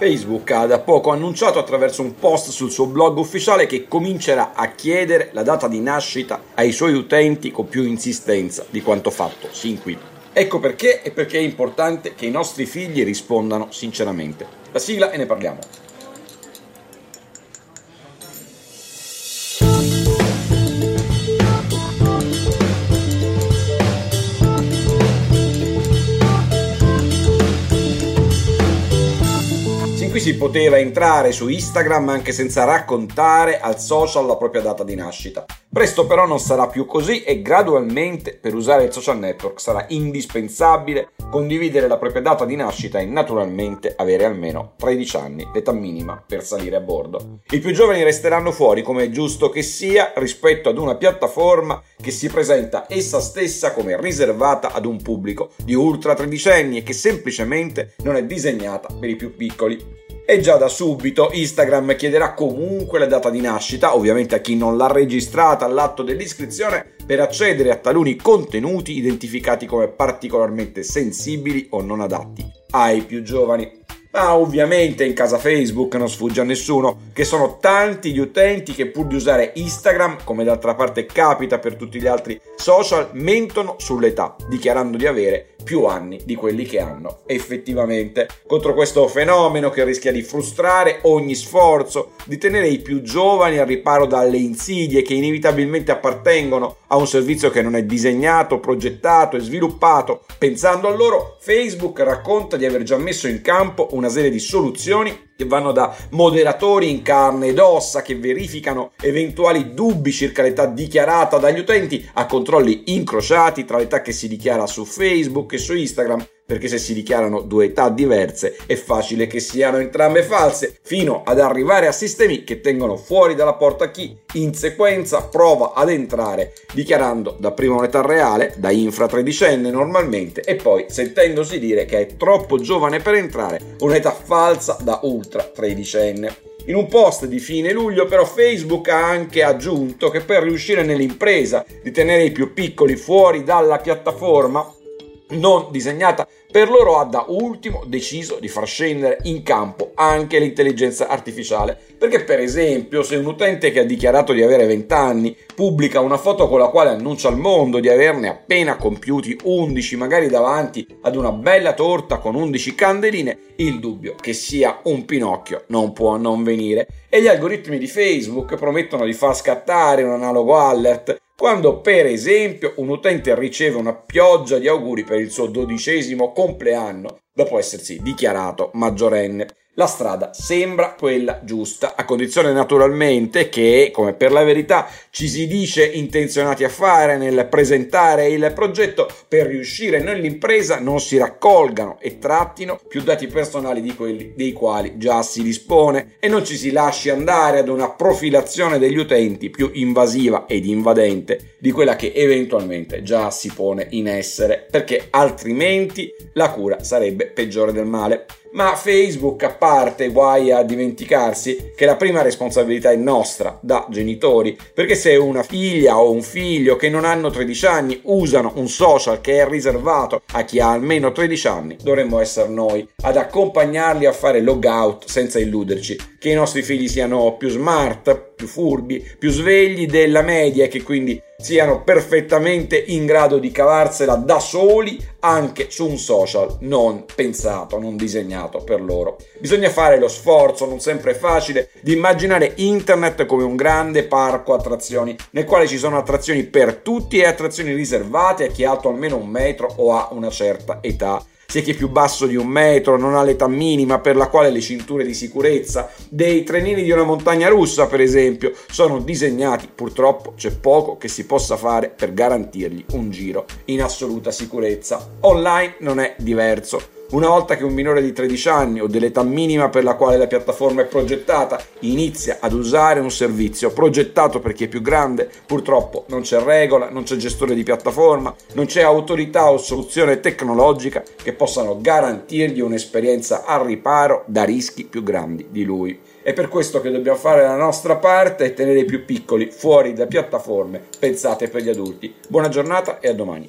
Facebook ha da poco annunciato attraverso un post sul suo blog ufficiale che comincerà a chiedere la data di nascita ai suoi utenti con più insistenza di quanto fatto sin qui. Ecco perché e perché è importante che i nostri figli rispondano sinceramente. La sigla e ne parliamo. Qui si poteva entrare su Instagram anche senza raccontare al social la propria data di nascita. Presto però non sarà più così e gradualmente per usare il social network sarà indispensabile condividere la propria data di nascita e naturalmente avere almeno 13 anni, l'età minima per salire a bordo. I più giovani resteranno fuori come è giusto che sia rispetto ad una piattaforma che si presenta essa stessa come riservata ad un pubblico di ultra tredicenni e che semplicemente non è disegnata per i più piccoli. E già da subito Instagram chiederà comunque la data di nascita, ovviamente a chi non l'ha registrata all'atto dell'iscrizione, per accedere a taluni contenuti identificati come particolarmente sensibili o non adatti ai più giovani. Ma ovviamente in casa Facebook non sfugge a nessuno che sono tanti gli utenti che pur di usare Instagram, come d'altra parte capita per tutti gli altri social, mentono sull'età, dichiarando di avere più anni di quelli che hanno effettivamente. Contro questo fenomeno che rischia di frustrare ogni sforzo di tenere i più giovani al riparo dalle insidie che inevitabilmente appartengono a un servizio che non è disegnato, progettato e sviluppato pensando a loro, Facebook racconta di aver già messo in campo una serie di soluzioni che vanno da moderatori in carne ed ossa che verificano eventuali dubbi circa l'età dichiarata dagli utenti a controlli incrociati tra l'età che si dichiara su Facebook e su Instagram perché se si dichiarano due età diverse è facile che siano entrambe false, fino ad arrivare a sistemi che tengono fuori dalla porta chi in sequenza prova ad entrare dichiarando dapprima un'età reale, da infra tredicenne normalmente, e poi sentendosi dire che è troppo giovane per entrare, un'età falsa da ultra tredicenne. In un post di fine luglio però Facebook ha anche aggiunto che per riuscire nell'impresa di tenere i più piccoli fuori dalla piattaforma non disegnata per loro ha da ultimo deciso di far scendere in campo anche l'intelligenza artificiale, perché per esempio se un utente che ha dichiarato di avere 20 anni pubblica una foto con la quale annuncia al mondo di averne appena compiuti 11, magari davanti ad una bella torta con 11 candeline, il dubbio che sia un Pinocchio non può non venire. E gli algoritmi di Facebook promettono di far scattare un analogo alert quando per esempio un utente riceve una pioggia di auguri per il suo dodicesimo compleanno dopo essersi dichiarato maggiorenne. La strada sembra quella giusta, a condizione naturalmente che, come per la verità ci si dice intenzionati a fare nel presentare il progetto, per riuscire nell'impresa non si raccolgano e trattino più dati personali di quelli dei quali già si dispone e non ci si lasci andare ad una profilazione degli utenti più invasiva ed invadente di quella che eventualmente già si pone in essere, perché altrimenti la cura sarebbe peggiore del male. Ma Facebook, a parte, guai a dimenticarsi che la prima responsabilità è nostra, da genitori, perché se una figlia o un figlio che non hanno 13 anni usano un social che è riservato a chi ha almeno 13 anni, dovremmo essere noi ad accompagnarli a fare logout senza illuderci. Che i nostri figli siano più smart, più furbi, più svegli della media e che quindi siano perfettamente in grado di cavarsela da soli anche su un social non pensato, non disegnato per loro. Bisogna fare lo sforzo, non sempre facile, di immaginare internet come un grande parco attrazioni, nel quale ci sono attrazioni per tutti e attrazioni riservate a chi è alto almeno un metro o ha una certa età sia chi è più basso di un metro, non ha l'età minima per la quale le cinture di sicurezza dei trenini di una montagna russa, per esempio, sono disegnati. Purtroppo c'è poco che si possa fare per garantirgli un giro in assoluta sicurezza. Online non è diverso. Una volta che un minore di 13 anni o dell'età minima per la quale la piattaforma è progettata inizia ad usare un servizio progettato per chi è più grande, purtroppo non c'è regola, non c'è gestore di piattaforma, non c'è autorità o soluzione tecnologica che possano garantirgli un'esperienza al riparo da rischi più grandi di lui. È per questo che dobbiamo fare la nostra parte e tenere i più piccoli fuori da piattaforme pensate per gli adulti. Buona giornata e a domani.